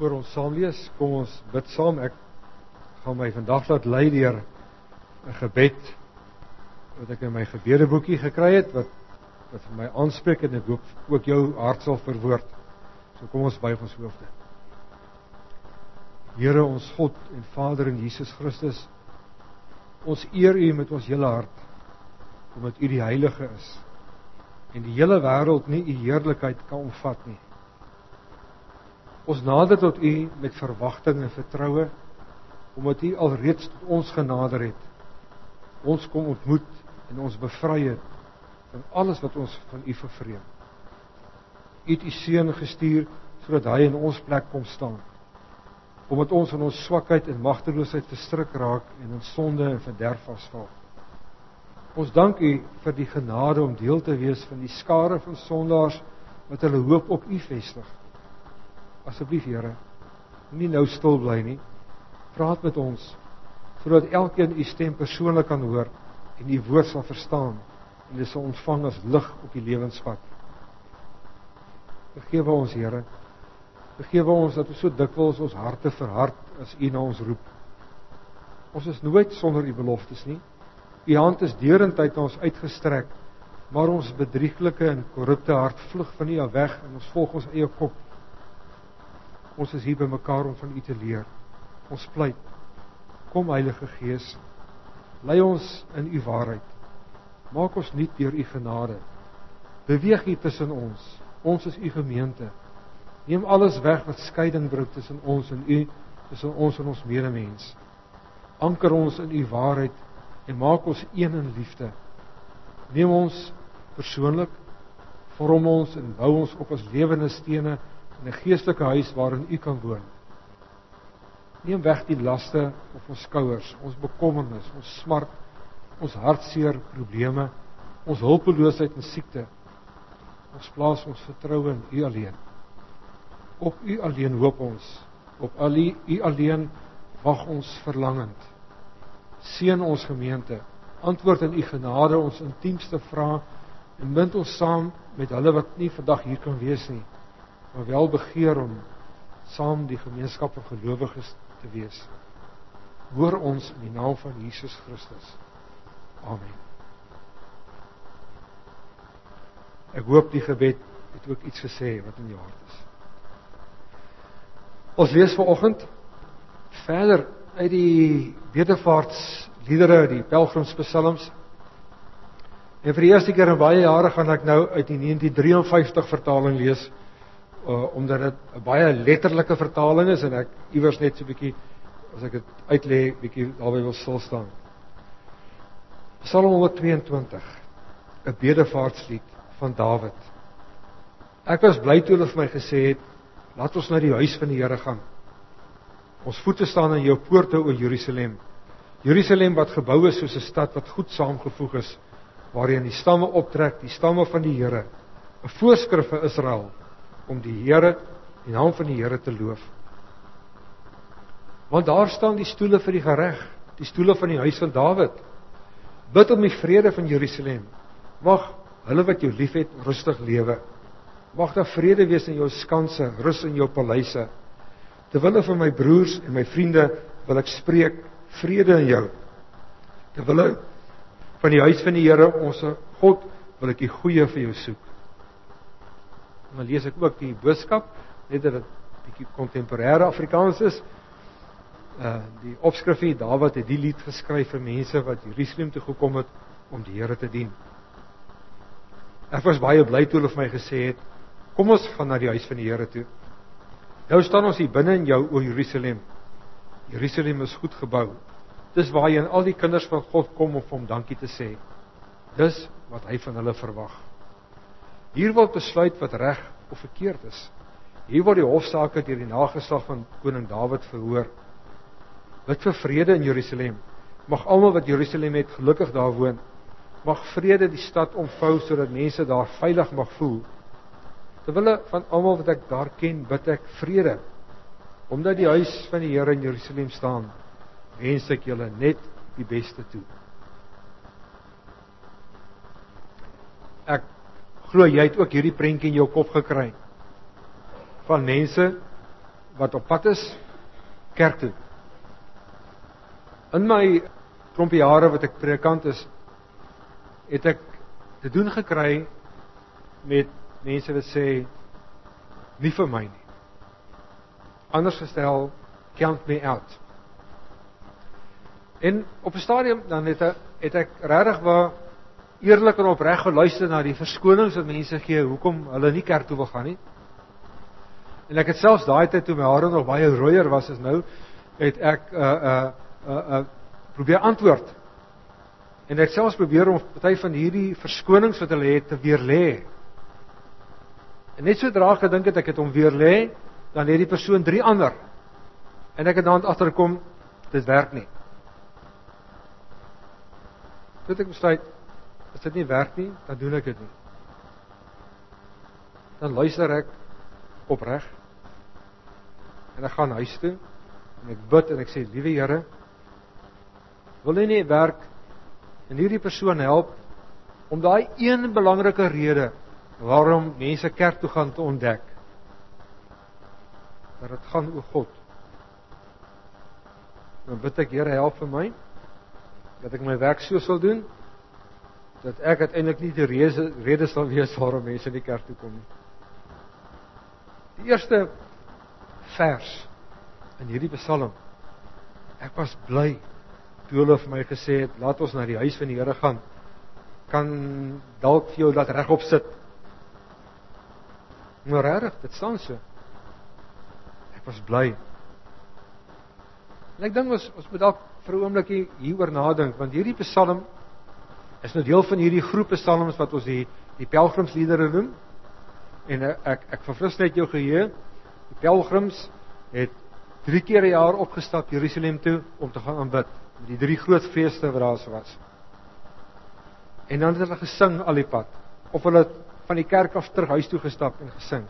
voor ons saam lees, kom ons bid saam. Ek gaan my vandag laat lei deur 'n gebed wat ek in my gebedeboekie gekry het wat wat vir my aanspreek en ek hoop ook jou hart sal verwoord. So kom ons buig ons hoofde. Here ons God en Vader in Jesus Christus. Ons eer U met ons hele hart omdat U die heilige is en die hele wêreld nie U heerlikheid kan omvat nie. Ons nader tot U met verwagting en vertroue omdat U alreeds tot ons genader het. Ons kom ontmoet en ons bevry het van alles wat ons van U vervreem. U het U seun gestuur sodat hy in ons plek kom staan. Omdat ons in ons swakheid en magteloosheid verstrik raak en in sonde en verderf vasval. Ons dank U vir die genade om deel te wees van die skare van sondaars wat hulle hoop op U vestig. Asseblief Here, moenie nou stil bly nie. Praat met ons sodat elkeen u stem persoonlik kan hoor en u woord sal verstaan en dit sal ontvang as lig op die lewenspad. Vergewe ons Here. Vergewe ons dat ons so dikwels ons harte verhard as u na ons roep. Ons is nooit sonder u beloftes nie. U hand is deurentyd na ons uitgestrek, maar ons bedrieglike en korrupte hart vlug van u af weg en ons volg ons eie kop. Ons is hier by mekaar om van U te leer. Ons pleit. Kom Heilige Gees, lei ons in U waarheid. Maak ons nuut deur U genade. Beweeg U tussen ons. Ons is U gemeente. Neem alles weg wat skeiding bring tussen ons en U, tussen ons en ons medemens. Anker ons in U waarheid en maak ons een in liefde. Neem ons persoonlik vorm ons en bou ons op as lewende stene in 'n geestelike huis waarin u kan woon. Neem weg die laste op ons skouers, ons bekommernis, ons smart, ons hartseer probleme, ons hulpeloosheid en siekte. Ons plaas ons vertroue in u alleen. Op u alleen hoop ons. Op al u, u alleen wag ons verlangend. Seën ons gemeente. Antwoord in u genade ons intiemste vrae en bind ons saam met hulle wat nie vandag hier kan wees nie maar wel begeer om saam die gemeenskap van gelowiges te wees. Hoor ons in die naam van Jesus Christus. Amen. Ek hoop die gebed het ook iets gesê wat in jou hart is. Ons lees vanoggend verder uit die bedevaartsliedere, die pelgrimspsalms. En vir die eerste keer in baie jare gaan ek nou uit die 1953 vertaling lees uh, omdat dit 'n baie letterlike vertaling is en ek iewers net so 'n bietjie as ek dit uitlê bietjie daarby wil stil staan. Psalm 122 'n bedevaartslied van Dawid. Ek was bly toe hulle vir my gesê het laat ons na die huis van die Here gaan. Ons voete staan aan jou poorte o Jerusalem. Jerusalem wat gebou is soos 'n stad wat goed saamgevoeg is waarin die stamme optrek, die stamme van die Here. 'n Voorskrif vir Israel om die Here, die naam van die Here te loof. Want daar staan die stoele vir die gereg, die stoele van die huis van Dawid. Bid om die vrede van Jerusalem. Mag hulle wat jou liefhet rustig lewe. Mag daar vrede wees in jou skanse, rus in jou paleise. Terwille van my broers en my vriende wil ek spreek vrede in jou. Terwille van die huis van die Here, ons God, wil ek die goeie vir jou soek dan lees ek ook die boodskap net dat dit bietjie kontemporêre Afrikaans is. Uh die opskrif hier Dawid het die lied geskryf vir mense wat Jerusalem toe gekom het om die Here te dien. Ek was baie bly toe hulle vir my gesê het kom ons gaan na die huis van die Here toe. Nou staan ons hier binne in jou o Jerusalem. Jerusalem is goed gebou. Dis waarheen al die kinders van God kom om hom dankie te sê. Dis wat hy van hulle verwag. Hier word besluit wat reg of verkeerd is. Hier word die hofsaake deur die nageslag van koning Dawid verhoor. Bid vir vrede in Jerusalem. Mag almal wat Jerusalem het gelukkig daar woon. Mag vrede die stad omvou sodat mense daar veilig mag voel. Terwille van almal wat ek daar ken, bid ek vrede. Omdat die huis van die Here in Jerusalem staan, wens ek julle net die beste toe. Ek glo jy het ook hierdie prentjie in jou kop gekry van mense wat op pad is kerk toe. In my klompie jare wat ek predikant is, het ek te doen gekry met mense wat sê nie vir my nie. Anders gestel, count me out. En op 'n stadium dan het ek het ek regtig waar eerlik en opreg geluister na die verskonings wat mense gee hoekom hulle nie kerk toe wil gaan nie. En ek het selfs daai tyd toe my hare nog baie rooier was as nou, het ek uh, uh, uh, uh, probeer antwoord. En ek selfs probeer om party van hierdie verskonings wat hulle het te weer lê. En net sodra ek gedink het ek het hom weer lê, dan het die persoon drie ander. En ek het dan agterkom dit werk nie. Dit ek besluit as dit nie werk nie, dan doen ek dit nie. Dan luister ek opreg. En ek gaan huis toe en ek bid en ek sê liewe Here, wil U nie werk en hierdie persoon help om daai een belangrike rede waarom mense kerk toe gaan te ontdek. Dat dit gaan oor God. Dan bid ek Here help vir my dat ek my werk so sal doen dat ek uiteindelik nie die rede rede sal wees waarom mense in die kerk toe kom nie. Die eerste vers in hierdie Psalm. Ek was bly toe hulle vir my gesê het, "Laat ons na die huis van die Here gaan." Kan dalk vir jou dat regop sit. Maar regtig, dit staan so. Ek was bly. En ek dink ons ons moet dalk vir 'n oombliekie hieroor nadink want hierdie Psalm is nou deel van hierdie groepe psalms wat ons die die pelgrimsliedere noem. En ek ek verfris net jou geheue. Die pelgrims het 3 keer 'n jaar opgestap Jerusalem toe om te gaan aanbid met die drie groot feeste wat daar was. En dan het hulle gesing al die pad of hulle van die kerk af terug huis toe gestap en gesing.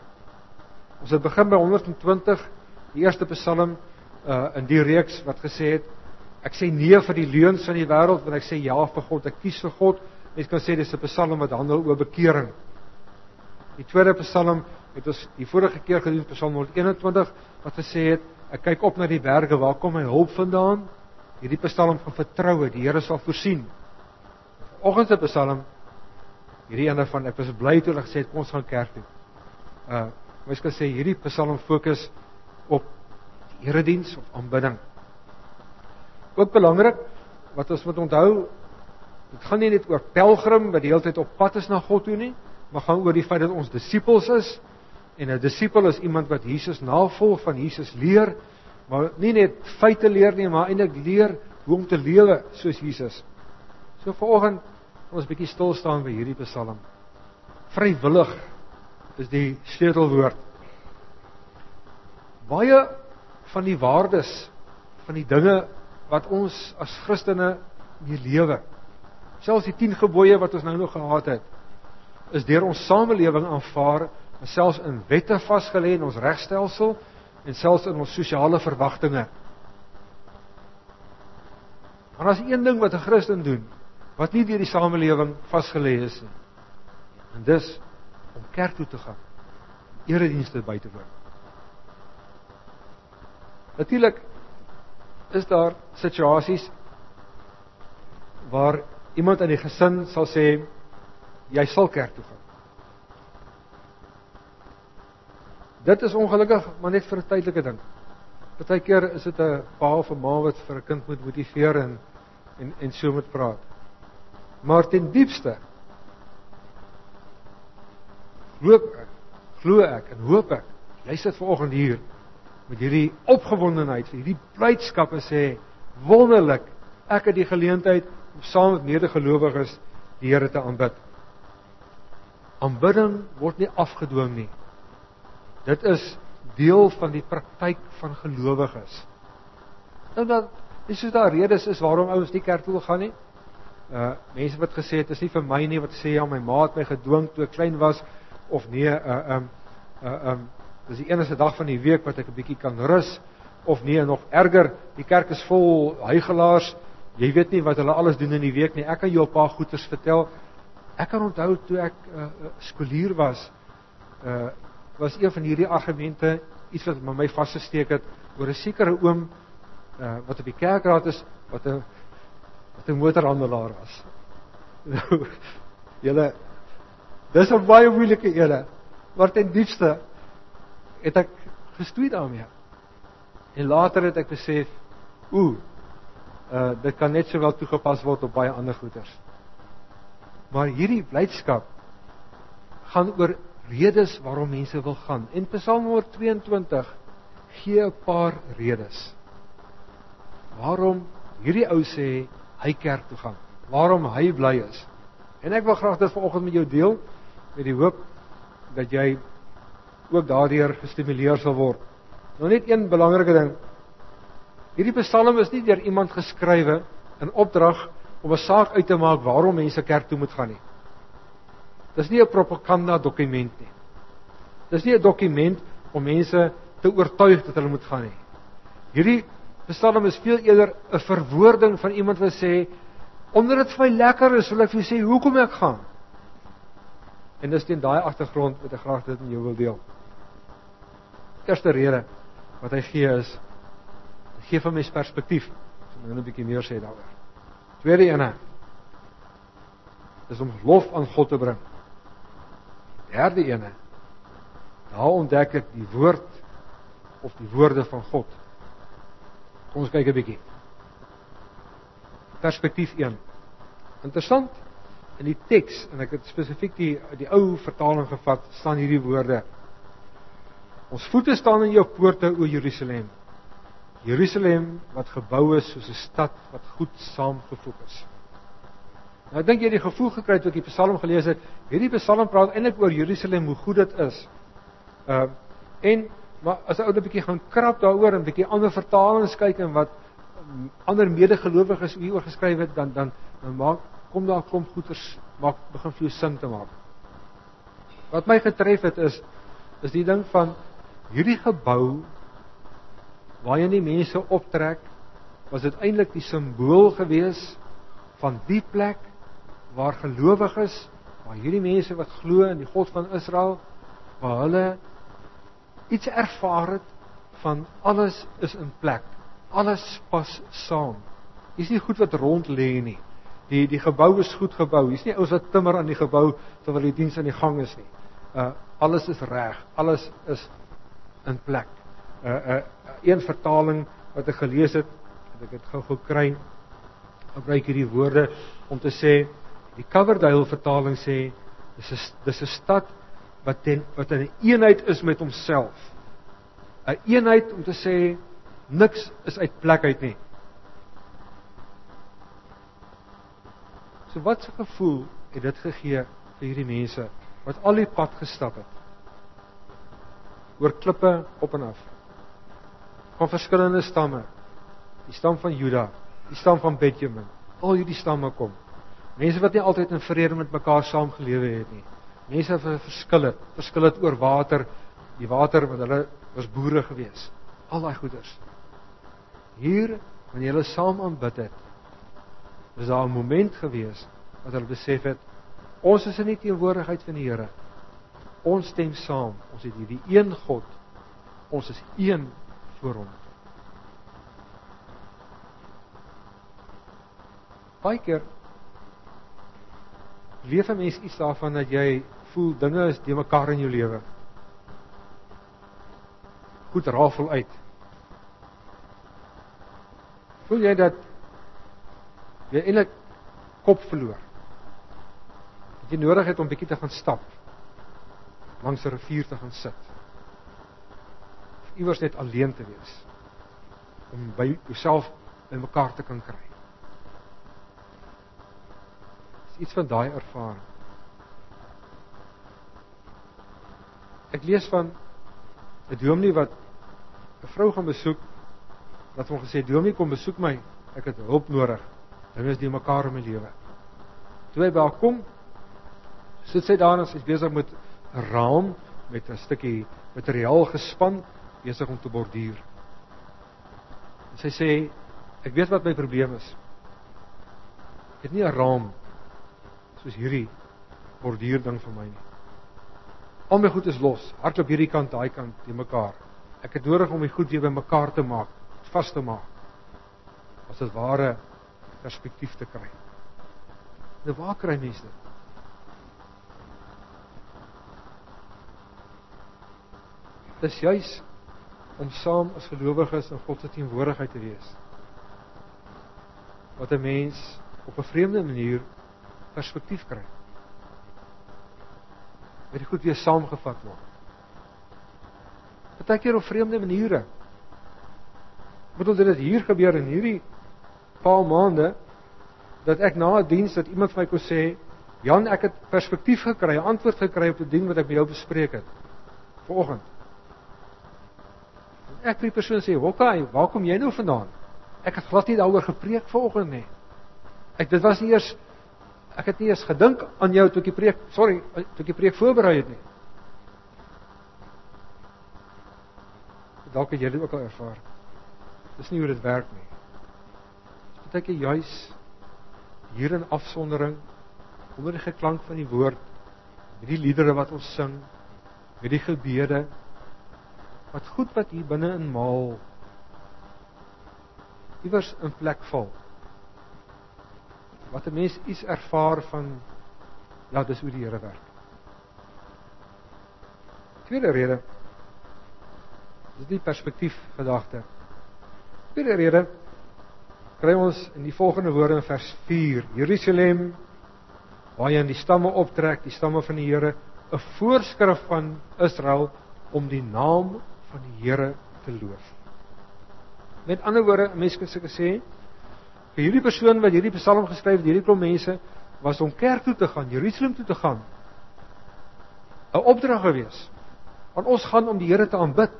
Ons het begin by 120, die eerste Psalm uh in die reeks wat gesê het Ek sê nee vir die leuns van die wêreld, want ek sê ja vir God. Ek kies vir God. Mens kan sê dis 'n Psalm wat handel oor bekering. Die tweede Psalm het ons die vorige keer gedoen, Psalm 121, wat gesê het ek kyk op na die berge, waar kom my hulp vandaan? Hierdie Psalm van vertroue, die Here sal voorsien. Oggends se Psalm hierdie ene van ek was bly toe hulle gesê het ons gaan kerk toe. Uh mens kan sê hierdie Psalm fokus op erediens of aanbidding. Ook belangrik wat ons moet onthou, dit gaan nie net oor pelgrim wat die hele tyd op pad is na God toe nie, maar gaan oor die feit dat ons disippels is en 'n disipel is iemand wat Jesus navolg, van Jesus leer, maar nie net feite leer nie, maar eintlik leer hoe om te lewe soos Jesus. So vanoggend ons 'n bietjie stil staan by hierdie Psalm. Vrywillig is die sleutelwoord. Baie van die waardes van die dinge wat ons as Christene mee lewe. Selfs die 10 gebooie wat ons nou nog gehad het, is deur ons samelewing aanvaar, selfs in wette vasgelê in ons regstelsel en selfs in ons sosiale verwagtinge. Maar as een ding wat 'n Christen doen wat nie deur die samelewing vasgelê is nie. En dis om kerk toe te gaan. Eredienste by te woon. Natuurlik is daar situasies waar iemand in die gesin sal sê jy sal kerk toe gaan. Dit is ongelukkig maar net vir 'n tydelike ding. Partykeer is dit 'n pa of 'n ma wat vir 'n kind moet motiveer en en en so moet praat. Maar ten diepste glo ek, glo ek en hoop ek jy sit vanoggend hier met hierdie opgewondenheid, hierdie blydskap en sê wonderlik, ek het die geleentheid om saam met medegelowiges die Here te aanbid. Aanbidding word nie afgedwing nie. Dit is deel van die praktyk van gelowiges. Nou dat dis is daar redes is waarom ouens nie kerk toe wil gaan nie. Uh mense wat gesê het is nie vir my nie wat sê ja my ma het my gedwing toe ek klein was of nee uh um uh um Dis die enigste dag van die week wat ek 'n bietjie kan rus of nee, nog erger, die kerk is vol huigelaars. Jy weet nie wat hulle alles doen in die week nie. Ek kan jou 'n paar goeters vertel. Ek kan onthou toe ek 'n uh, uh, skoolier was, uh was een van hierdie argumente iets wat my vasgesteek het oor 'n sekere oom uh wat op die kerkraad is wat 'n wat 'n motorhandelaar was. Nou julle dis 'n baie moeilike ene. Maar ten diepste het ek gestoei daarmee. En later het ek besef, ooh, uh dit kan net sowel toegepas word op baie ander goeders. Maar hierdie blydskap gaan oor redes waarom mense wil gaan. En Psalm 122 gee 'n paar redes. Waarom hierdie ou sê hy kerk toe gaan. Waarom hy bly is. En ek wil graag dit vanoggend met jou deel met die hoop dat jy ook daardeur gestimuleer sal word. Nou net een belangrike ding. Hierdie Psalm is nie deur iemand geskrywe in opdrag om 'n saak uit te maak waarom mense kerk toe moet gaan nie. Dis nie 'n propaganda dokument nie. Dis nie 'n dokument om mense te oortuig dat hulle moet gaan nie. Hierdie Psalm is veel eerder 'n verwoording van iemand wat sê omdat dit vir my lekker is, wil ek vir sê hoekom ek gaan. En dis teen daai agtergrond wat ek graag dit met jou wil deel. Eerste rede wat hy gee is gee vir my perspektief. Ek gaan nou 'n bietjie meer sê daaroor. Tweede ene is om lof aan God te bring. Derde ene. Daar ontdek ek die woord of die woorde van God. Kom ons kyk 'n bietjie. Perspektief 1. Interessant in die teks en ek het spesifiek die die ou vertaling gevat, staan hierdie woorde. Ons voete staan in jou poorte o Jerusalem. Jerusalem wat gebou is soos 'n stad wat goed saamgevoeg is. Nou ek dink jy het die gevoel gekry toe ek die Psalm gelees het. Hierdie Psalm praat eintlik oor Jerusalem, hoe goed dit is. Uh en maar as jy ou 'n bietjie gaan krap daaroor en 'n bietjie ander vertalings kyk en wat um, ander medegelowiges hieroor geskryf het, dan dan dan maak kom daar klomp goeters maak begin vir jou sin te maak. Wat my getref het is is die ding van hierdie gebou waarheen die mense optrek was dit eintlik die simbool gewees van die plek waar gelowiges, waar hierdie mense wat glo in die God van Israel, waar hulle iets ervaar het van alles is in plek. Alles pas saam. Dis nie goed wat rond lê nie. Die die gebou is goed gebou. Hier's nie ouens wat timmer aan die gebou terwyl die diens aan die gang is nie. Uh alles is reg. Alles is in plek. Uh uh een vertaling wat ek gelees het, het ek dit gou-gou kry. Gebruik hierdie woorde om te sê Die Coverdale vertaling sê dis 'n dis 'n stad wat ten, wat 'n eenheid is met homself. 'n Eenheid om te sê niks is uit plek uit nie. So wat 'n gevoel het dit gegee vir hierdie mense wat al die pad gestap het. Oor klippe op en af. Van verskillende stamme. Die stam van Juda, die stam van Benjamin. Al hierdie stamme kom. Mense wat nie altyd in vrede met mekaar saamgelewe het nie. Mense wat verskil het, verskil het oor water, die water wat hulle was boere gewees. Al daai goeders. Hier wanneer hulle saam aanbid het, was daar 'n oomblik gewees wat hulle besef het ons is in die teenwoordigheid van die Here. Ons stem saam. Ons het hierdie een God. Ons is een voor hom. Baie keer leef 'n mens iets daarvan dat jy voel dinge is de mekaar in jou lewe. Goed rafel uit. Voel jy dat jy eintlik kop verloor? Dat jy nodig het om bietjie te gaan stap langs 'n rivier te gaan sit. Of iewers net alleen te wees om by jouself in mekaar te kan kry. iets van daai ervaring. Ek lees van 'n dominee wat 'n vrou gaan besoek wat hom gesê dominee kom besoek my, ek het hulp nodig. Dinge is nie mekaar in my lewe. Toe hy by haar kom, sit sy daar en sy's besig met raam met 'n stukkie materiaal gespan besig om te borduur. En sy sê ek weet wat my probleem is. Ek het nie 'n raam soos hierdie borduur ding vir my nie. Al my goed is los, hardloop hierdie kant, daai kant, te mekaar. Ek het nodig om die goed weer bymekaar te maak, vas te maak. As dit ware perspektief te kry. Nou waar kry mense dit? Dis juis om saam as gelowiges in God se teenwoordigheid te wees. Wat 'n mens op 'n vreemde manier perspektief kry. Die goed weer saamgevat word. Partykeer op vreemde maniere. Bedoel dit het hier gebeur in hierdie paar maande dat ek na 'n diens dat iemand vir my kon sê, "Jan, ek het perspektief gekry, 'n antwoord gekry op 'n ding wat ek met jou bespreek het vanoggend." Ek vir die persoon sê, "Hoekom? Waar kom jy nou vandaan?" Ek het glad nie daaroor gepreek vanoggend nie. Ek dit was nie eers ek het nie eens gedink aan jou toe ek die preek, sorry, toe ek die preek voorberei het nie. Dalk het jy dit ook al ervaar. Dis nie hoe dit werk nie. Partyke juis hier in afsondering onder die geklank van die woord met die liedere wat ons sing met die gebede wat goed wat hier binne in maal iewers in plek val. Wat 'n mens iets ervaar van ja dis hoe die Here werk. Tweede rede dis die perspektief gedagte tweede rede kry ons in die volgende woorde in vers 4 Jerusalem waar jy in die stamme optrek, die stamme van die Here, 'n voorskrif van Israel om die naam van die Here te loof. Met ander woorde, mense kan seker sê vir hierdie persoon wat hierdie Psalm geskryf het, hierdie klomp mense was om kerk toe te gaan, Jerusalem toe te gaan. 'n opdrag gewees. Want ons gaan om die Here te aanbid.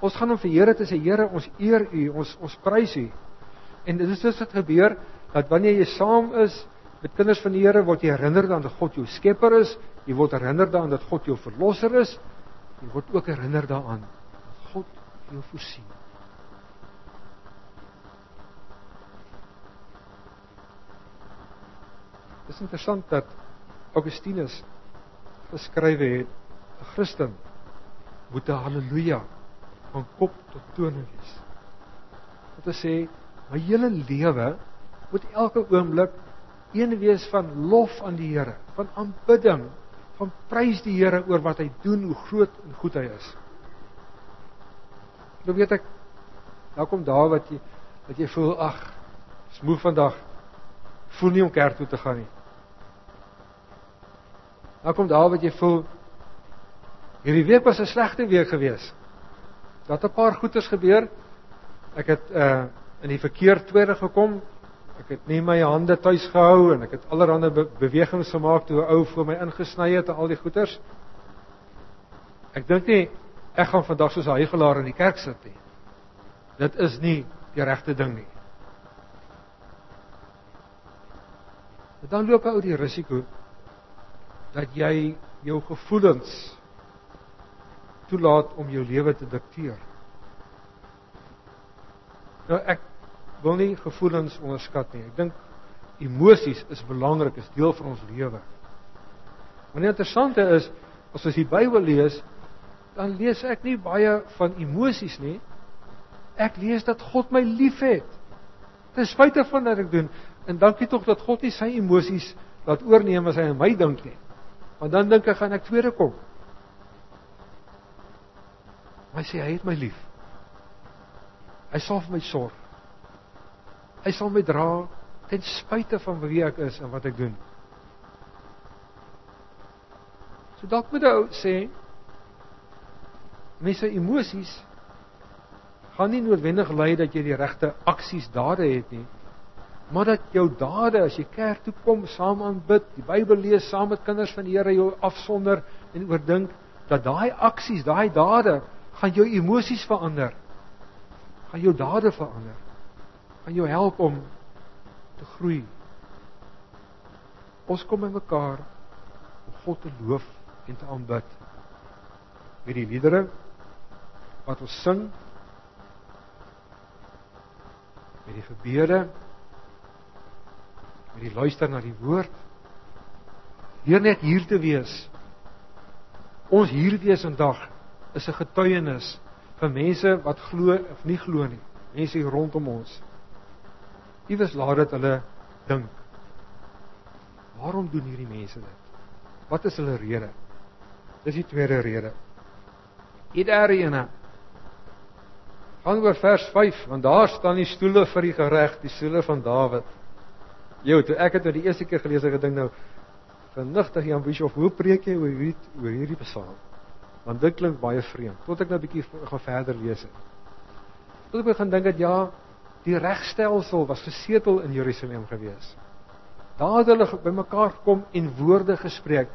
Ons gaan om vir Here te sê, Here, ons eer U, ons ons prys U. En dit is dus wat gebeur dat wanneer jy saam is met kinders van die Here word jy herinner aan dat God jou skepper is, jy word herinner daaraan dat God jou verlosser is. Jy word ook herinner daaraan jou voorsien. Dit is interessant dat Augustinus geskrywe het 'n Christen moet 'n haleluja van kop tot tone wees. Wat hy sê My hele lewe moet elke oomblik een wees van lof aan die Here, van aanbidding, van prys die Here oor wat hy doen, hoe groot en goed hy is. Nou weet ek nou kom daar wat jy wat jy voel ag, is moeg vandag. Voel nie om kerk toe te gaan nie. Nou kom daar wat jy voel hierdie week was 'n slegte week gewees. Daar het 'n paar goeters gebeur. Ek het uh in die verkeer tweede gekom. Ek het nie my hande tuis gehou en ek het allerlei be bewegings gemaak toe 'n ou voor my ingesny het en al die goeters. Ek dink nie ek gaan vandag soos 'n heiligelaar in die kerk sit nie. Dit is nie die regte ding nie. Dan loop ou die risiko dat jy jou gevoelens toelaat om jou lewe te dikteer. Nou ek wil nie gevoelens onderskat nie. Ek dink emosies is belangrik, is deel van ons lewe. Maar die interessante is as ons die Bybel lees, dan lees ek nie baie van emosies nie. Ek lees dat God my liefhet. Ten spyte van wat ek doen, en dankie tog dat God nie sy emosies laat oorneem as hy aan my dink nie. Want dan dink ek gaan ek tweede kom. Hy sê hy het my lief. Hy sal vir my sorg. Hy sal my dra ten spyte van wie ek is en wat ek doen. So dalk moet ou sê mense emosies gaan nie noodwendig lei dat jy die regte aksies dade het nie maar dat jou dade as jy kerk toe kom saam aanbid die Bybel lees saam met kinders van die Here jou afsonder en oordink dat daai aksies daai dade gaan jou emosies verander gaan jou dade verander gaan jou help om te groei. Ons kom by mekaar om God te loof en te aanbid. Met die liedere wat ons sing, met die gebede, met die luister na die woord. Hier net hier te wees. Ons hier wees vandag is 'n getuienis vir mense wat glo of nie glo nie. Mense hier rondom ons. Iewers laat dit hulle dink. Waarom doen hierdie mense dit? Wat is hulle rede? Dis die tweede rede. Hierdie ene gaan oor vers 5 want daar staan die stoele vir die gereg, die stoele van Dawid. Jo, toe ek het dit die eerste keer gelees, ek gedink nou vernigtig Jan Bischoff, hoe preek jy oor hierdie oor hierdie Psalm? Want dit klink baie vreemd. Tot ek nou 'n bietjie gaan verder lees het. Tot ek begin dink dat ja, die regstelsel was gesetel in Jerusalem gewees. Daar het hulle bymekaar gekom en woorde gespreek.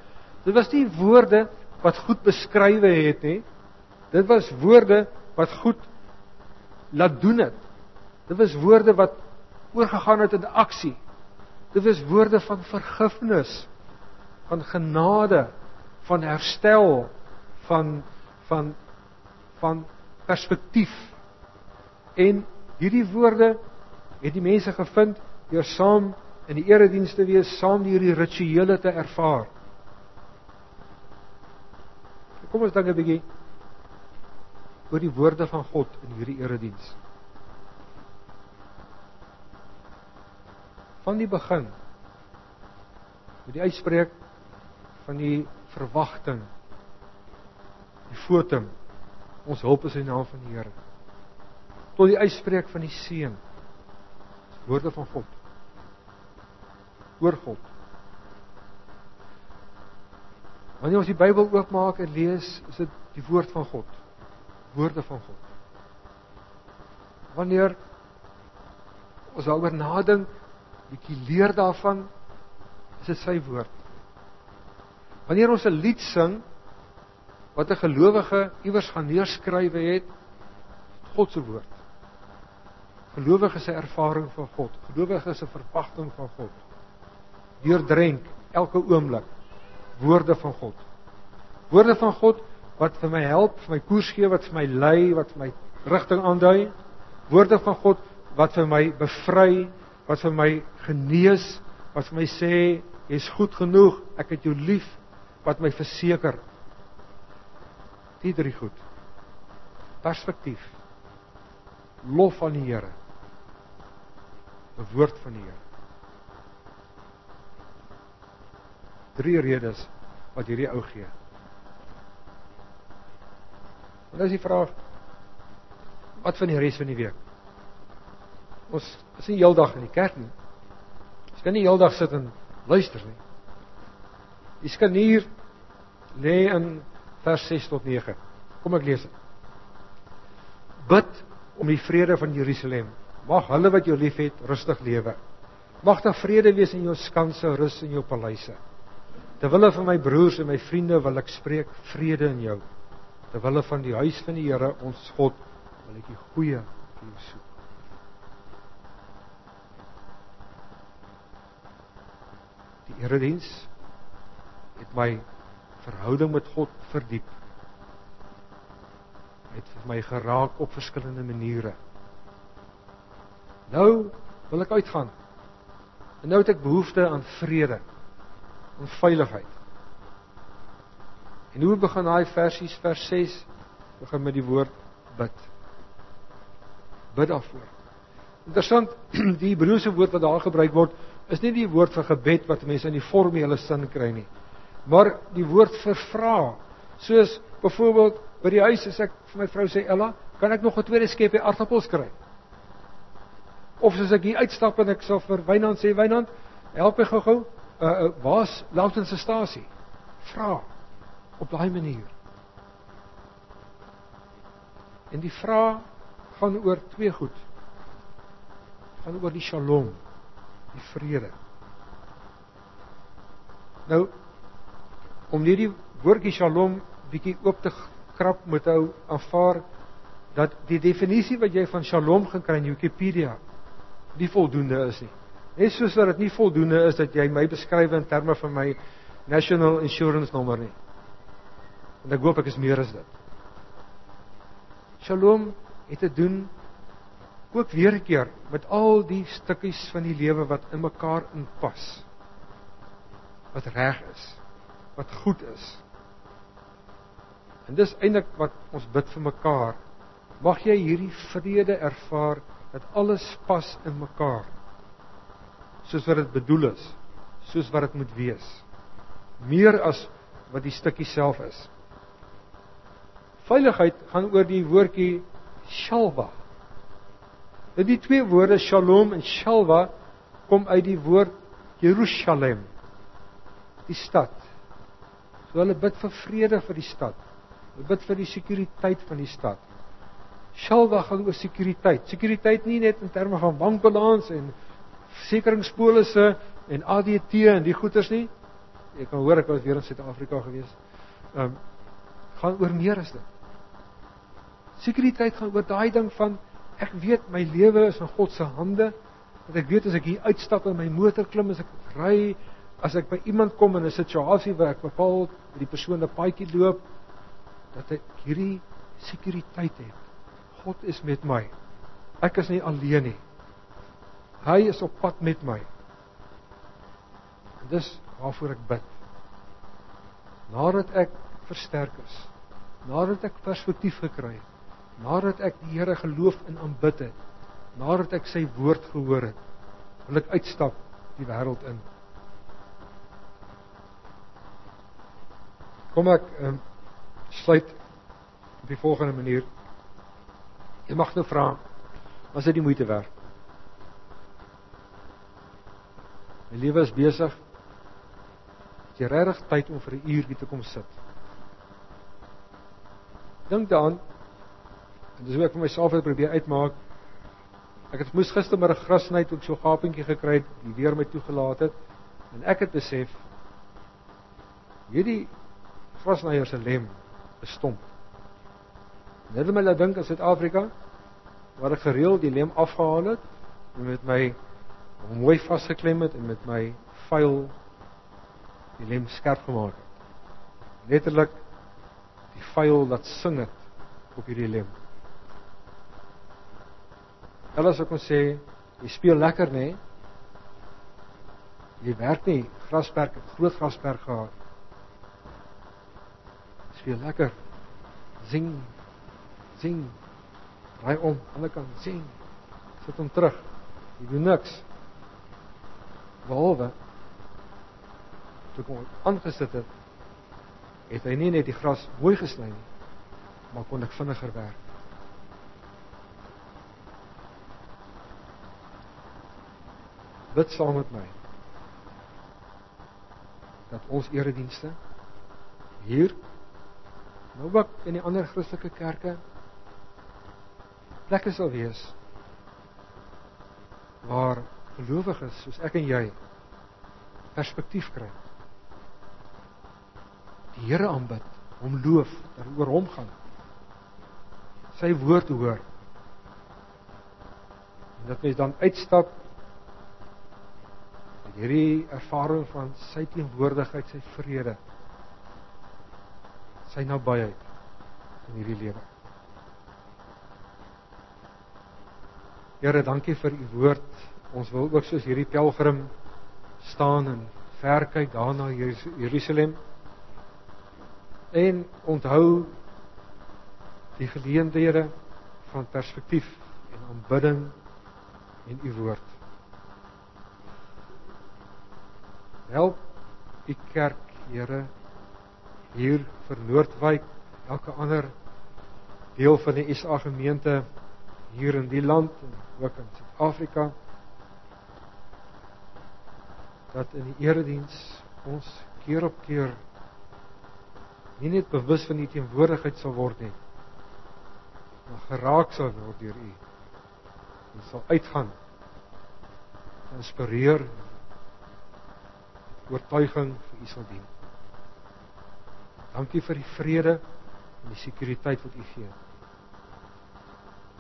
Dit was nie woorde wat goed beskrywe het nie. Dit was woorde wat goed laat doen het. Dit was woorde wat oorgegaan het in aksie. Dit was woorde van vergifnis, van genade, van herstel, van van van perspektief. En hierdie woorde het die mense gevind deur saam in die eredienste wees, saam hierdie rituele te ervaar. Kom ons dink 'n bietjie oor die woorde van God in hierdie erediens. Van die begin met die uitspreek van die verwagting die fotum ons hulp is in die naam van die Here. Tot die uitspreek van die seën woorde van God oor God. Wanneer ons die Bybel oopmaak en lees is dit die woord van God woorde van God wanneer ons daaroor nadink bietjie leer daarvan is dit sy woord wanneer ons 'n lied sing wat 'n gelowige iewers gaan neerskrywe het God se woord Gelowige se ervaring van God, gelowige se verwagting van God. Deurdrenk elke oomblik woorde van God. Woorde van God wat vir my help, vir my koers gee, wat vir my lei, wat vir my rigting aandui. Woorde van God wat vir my bevry, wat vir my genees, wat vir my sê jy's goed genoeg, ek het jou lief, wat my verseker. Die drie goed. Perspektief. Lof aan die Here. 'n woord van die Here. Drie redes wat hierdie ou gee. En as jy vra wat van die res van die week? Ons is nie heeldag in die kerk nie. Jy kan nie heeldag sit en luister nie. Jy kan hier lê in vers 6 tot 9. Kom ek lees dit. Bid om die vrede van Jerusalem Mag hulle wat jou liefhet rustig lewe. Mag daar vrede wees in jou skanse, rus in jou paleise. Terwille van my broers en my vriende wil ek spreek vrede in jou. Terwille van die huis van die Here ons God wil ek die goeie vir jou soek. Die erediens het my verhouding met God verdiep. Het my geraak op verskillende maniere. Nou wil ek uitgaan. En nou het ek behoefte aan vrede, aan veiligheid. En hoe begin daai versies vers 6 begin met die woord bid. Bid daarvoor. Interessant, die Hebreëse woord wat daar gebruik word, is nie die woord vir gebed wat mense in die formele sin kry nie, maar die woord vir vra. Soos byvoorbeeld by die huis as ek vir my vrou sê Ella, kan ek nog 'n tweede skepie aardappels kry? Of as ek hier uitstap en ek sal vir Wynand sê Wynand, help my gou-gou. Uh, uh waar's Louwton se stasie? Vra op daai manier. En die vraag gaan oor twee goed. Gaan oor die Shalom, die vrede. Nou om hierdie woordjie Shalom bietjie oop te krap moet hou aanvaar dat die definisie wat jy van Shalom gekry in Wikipedia nie voldoende is nie. Net soos dat dit nie voldoende is dat jy my beskryf in terme van my national insurance nommer nie. En ek hoop ek is meer as dit. Shalom het te doen ook weer 'n keer met al die stukkies van die lewe wat in mekaar inpas. Wat reg is, wat goed is. En dis eintlik wat ons bid vir mekaar Mag jy hierdie vrede ervaar dat alles pas in mekaar. Soos wat dit bedoel is, soos wat dit moet wees. Meer as wat die stukkie self is. Veiligheid gaan oor die woordjie shalva. Dit die twee woorde shalom en shalva kom uit die woord Jerusalem, die stad. So hulle bid vir vrede vir die stad. Hulle bid vir die sekuriteit van die stad. Shalva gaan oor sekuriteit. Sekuriteit nie net in terme van bankbalans en versekeringspolisse en ADT en die goeders nie. Ek kan hoor ek was weer in Suid-Afrika gewees. Ehm um, gaan oor meer as dit. Sekuriteit gaan oor daai ding van ek weet my lewe is in God se hande. Dat ek weet as ek hier uitstap in my motor klim as ek ry, as ek by iemand kom in 'n situasie waar ek bepaal met die persoon 'n paadjie loop dat ek hierdie sekuriteit het. God is met my. Ek is nie alleen nie. Hy is op pad met my. En dis waarvoor ek bid. Nadat ek versterk is, nadat ek perspektief gekry het, nadat ek die Here geloof en aanbid het, nadat ek sy woord gehoor het, wil ek uitstap die wêreld in. Kom ek um, sluit op die volgende manier. Jy mag nou vra, was dit die moeite werd? My lewe is besig. Is jy regtig tyd om vir 'n uur hier te kom sit? Dink daaraan. Dis hoe ek vir myself het probeer uitmaak. Ek het moes gistermiddag gras sny toe ek so gapentjie gekry het, die weer my toegelaat het. En ek het besef hierdie grasnyer se lem is stomp. Net om hulle dink in Suid-Afrika waar ek gereeld die lem afgehaal het en met my mooi vasgeklem het en met my vuil die lem skerp gemaak het. Letterlik die vuil wat sing het op hierdie lem. Hulle sê kon sê jy speel lekker nê? Jy werk nie grasperk, groot grasperk gehad. Speel lekker. Sing sien. Raai om, ander kant sien. Sit hom terug. Jy doen niks. Behalwe toe kom aangesit het, het hy nie net die gras mooi gesny nie, maar kon ek vinniger werk. Bid saam met my dat ons eredienste hier nou ook in die ander Christelike kerke plekke sal wees waar gelowiges soos ek en jy perspektief kry. Die Here aanbid, hom loof, oor hom gaan. Sy woord hoor. En dat mens dan uitstap hierdie ervaring van sy teenwoordigheid, sy vrede, sy nabyheid in hierdie lewe. Here, dankie vir u woord. Ons wil ook soos hierdie pelgrim staan en ver kyk daarna Jerusalem. En onthou die geleenthede van perspektief en aanbidding en u woord. Help u kerk, Here, hier vir Noordwyk, elke ander deel van die SA gemeente hier in die land en ook in Suid-Afrika dat in die erediens ons keer op keer nie net bewus van u teenwoordigheid sal word nie maar geraak sal word deur u. En sal uitgaan inspireer oortuiging vir u sal dien dankie vir die vrede en die sekuriteit wat u gee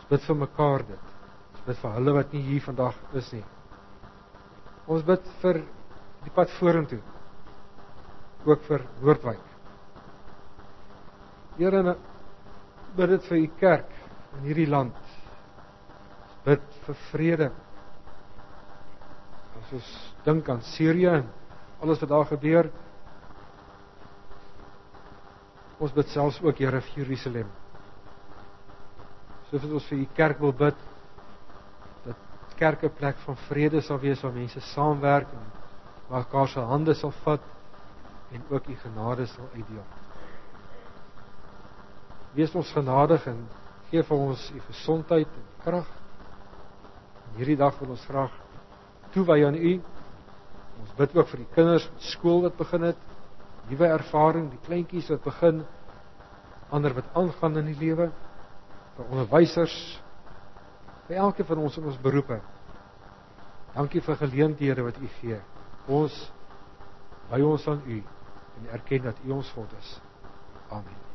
bid vir mekaar dit. Ons bid vir hulle wat nie hier vandag is nie. Ons bid vir die pad vorentoe. Ook vir Noordwyk. Here, bid dit vir u kerk in hierdie land. Ons bid vir vrede. As ons dink aan Sirië en alles wat daar gebeur. Ons bid selfs ook Here vir Jerusalem Soos wat ons vir u kerk wil bid dat kerk 'n plek van vrede sal wees waar mense saamwerk en mekaar se hande sal vat en ook u genade sal uitdeel. Wees ons genadig en gee vir ons u gesondheid en krag. Hierdie dag wil ons graag toewy aan u. Ons bid ook vir die kinders met skool wat begin het, nuwe ervaring, die kleintjies wat begin ander wat aangaan in die lewe, vir onderwysers, vir elkeen van ons in ons beroepe. Dankie vir geleenthede wat u gee. Ons by ons aan u en erken dat u ons God is. Amen.